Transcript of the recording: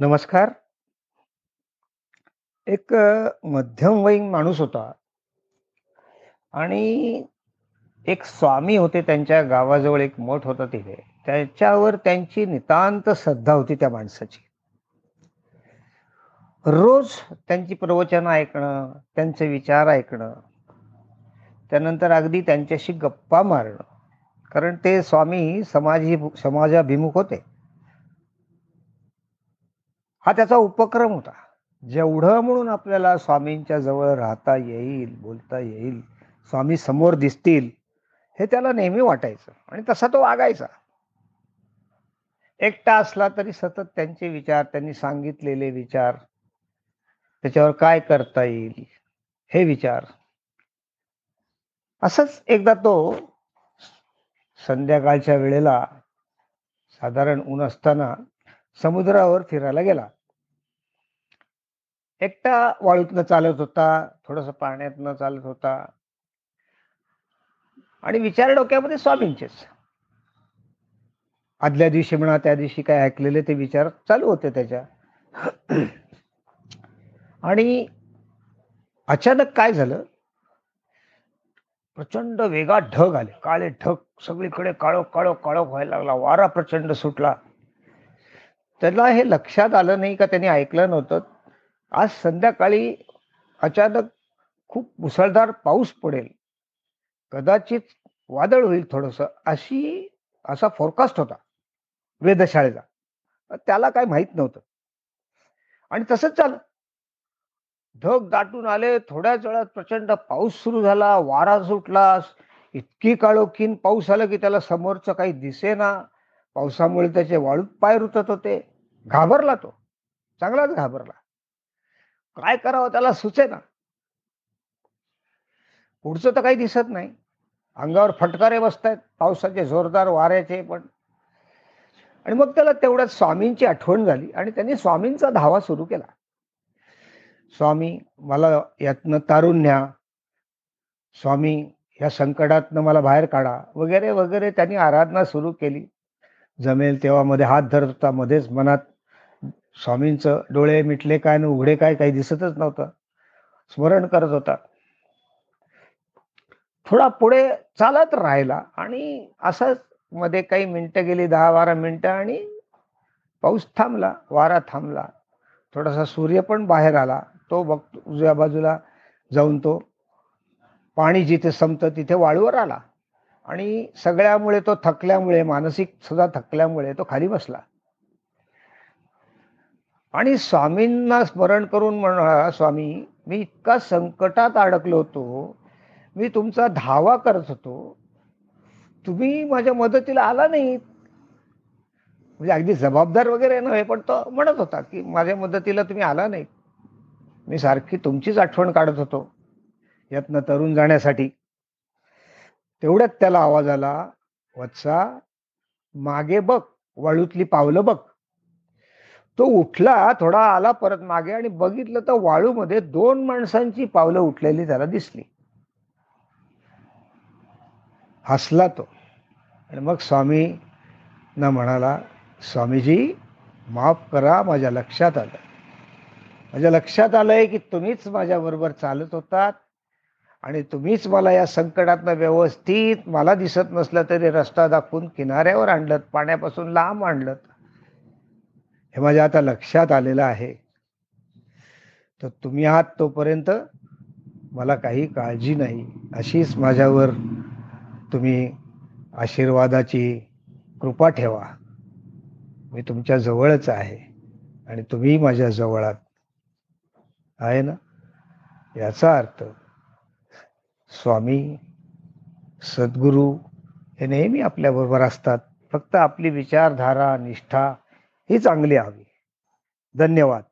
नमस्कार. एक मध्यमवयीन माणूस होता आणि एक स्वामी होते त्यांच्या गावाजवळ एक मठ होता तिथे. त्याच्यावर त्यांची नितांत श्रद्धा होती त्या माणसाची. रोज त्यांची प्रवचनं ऐकणं, त्यांचे विचार ऐकणं, त्यानंतर अगदी त्यांच्याशी गप्पा मारणं. कारण ते स्वामी समाजी समाजाभिमुख होते. हा त्याचा उपक्रम होता. जेवढं म्हणून आपल्याला स्वामींच्या जवळ राहता येईल, बोलता येईल, स्वामी समोर दिसतील, हे त्याला नेहमी वाटायचं आणि तसा तो वागायचा. एकटा असला तरी सतत त्यांचे विचार, त्यांनी सांगितलेले विचार, त्याच्यावर काय करता येईल, हे विचार. असंच एकदा तो संध्याकाळच्या वेळेला साधारण ऊन असताना समुद्रावर फिरायला गेला. एकटा वाळूतनं चालत होता, थोडस पाण्यातनं चालत होता. आणि विचार डोक्यामध्ये स्वामींचेच. आदल्या दिवशी म्हणा, त्या दिवशी काय ऐकलेले ते विचार चालू होते त्याच्या. आणि अचानक काय झालं प्रचंड वेगात ढग आले. काळे ढग सगळीकडे काळो काळो काळो व्हायला लागला. वारा प्रचंड सुटला. त्याला हे लक्षात आलं नाही का त्याने ऐकलं नव्हतं. आज संध्याकाळी अचानक खूप मुसळधार पाऊस पडेल. कदाचित वादळ होईल थोडंसं अशी असा फोरकास्ट होता वेधशाळेचा. त्याला काय माहीत नव्हतं. आणि तसंच झालं. ढग दाटून आले. थोड्याच वेळात प्रचंड पाऊस सुरू झाला. वारा सुटला. इतकी काळोखीन पाऊस आला की त्याला समोरचं काही दिसेना. पावसामुळे त्याचे वाळूत पाय रुतत होते. घाबरला तो. चांगलाच घाबरला. काय करावं त्याला सुचेना. पुढचं तर काही दिसत नाही. अंगावर फटकारे बसतायत पावसाचे जोरदार वाऱ्याचे पण. आणि मग त्याला तेवढ्यात स्वामींची आठवण झाली आणि त्यांनी स्वामींचा धावा सुरू केला. स्वामी मला यातनं तारून न्या. स्वामी या संकटातनं मला बाहेर काढा. वगैरे, वगैरे त्यांनी आराधना सुरू केली. जमेल तेव्हा मध्ये हात धरत होता. मध्येच मनात स्वामींचं डोळे मिटले काय आणि उघडे काय काही दिसतच नव्हतं. स्मरण करत होता. थोडा पुढे चालत राहिला आणि असंच मध्ये काही मिनटं गेली दहा बारा मिनटं आणि पाऊस थांबला. वारा थांबला. थोडासा सूर्य पण बाहेर आला. तो बघतो उजव्या बाजूला जाऊन तो पाणी जिथे संपतं तिथे वाळूवर आला. आणि सगळ्यामुळे तो थकल्यामुळे, मानसिक सुद्धा थकल्यामुळे तो खाली बसला. आणि स्वामींना स्मरण करून म्हणा "स्वामी, मी इतका संकटात अडकलो होतो. मी तुमचा धावा करत होतो. तुम्ही माझ्या मदतीला आला नाहीत." म्हणजे अगदी जबाबदार वगैरे नव्हे, पण तो म्हणत होता, की "माझ्या मदतीला तुम्ही आला नाहीत. मी सारखी तुमचीच आठवण काढत होतो, यातनं तरुण जाण्यासाठी." तेवढ्यात त्याला आवाज आला, "वत्सा, मागे बघ, वाळूतली पावलं बघ." तो उठला, थोडा आला परत मागे आणि बघितलं तर वाळूमध्ये दोन माणसांची पावलं उठलेली त्याला दिसली. हसला तो आणि मग स्वामींना म्हणाला, "स्वामीजी, माफ करा, माझ्या लक्षात आलं. माझ्या लक्षात आलंय की तुम्हीच माझ्याबरोबर चालत होतात आणि तुम्हीच मला या संकटातनं व्यवस्थित मला दिसत नसलं तरी रस्ता दाखवून किनाऱ्यावर आणलत, पाण्यापासून लांब आणलत. हे माझ्या आता लक्षात आलेलं आहे. तर तुम्ही आहात तोपर्यंत मला काही काळजी नाही. अशीच माझ्यावर तुम्ही आशीर्वादाची कृपा ठेवा. मी तुमच्या जवळच आहे आणि तुम्ही माझ्या जवळात आहे ना? याचा अर्थ स्वामी, सद्गुरू हे नेहमी आपल्याबरोबर असतात. फक्त आपली विचारधारा, निष्ठा ही चांगली हवी. धन्यवाद.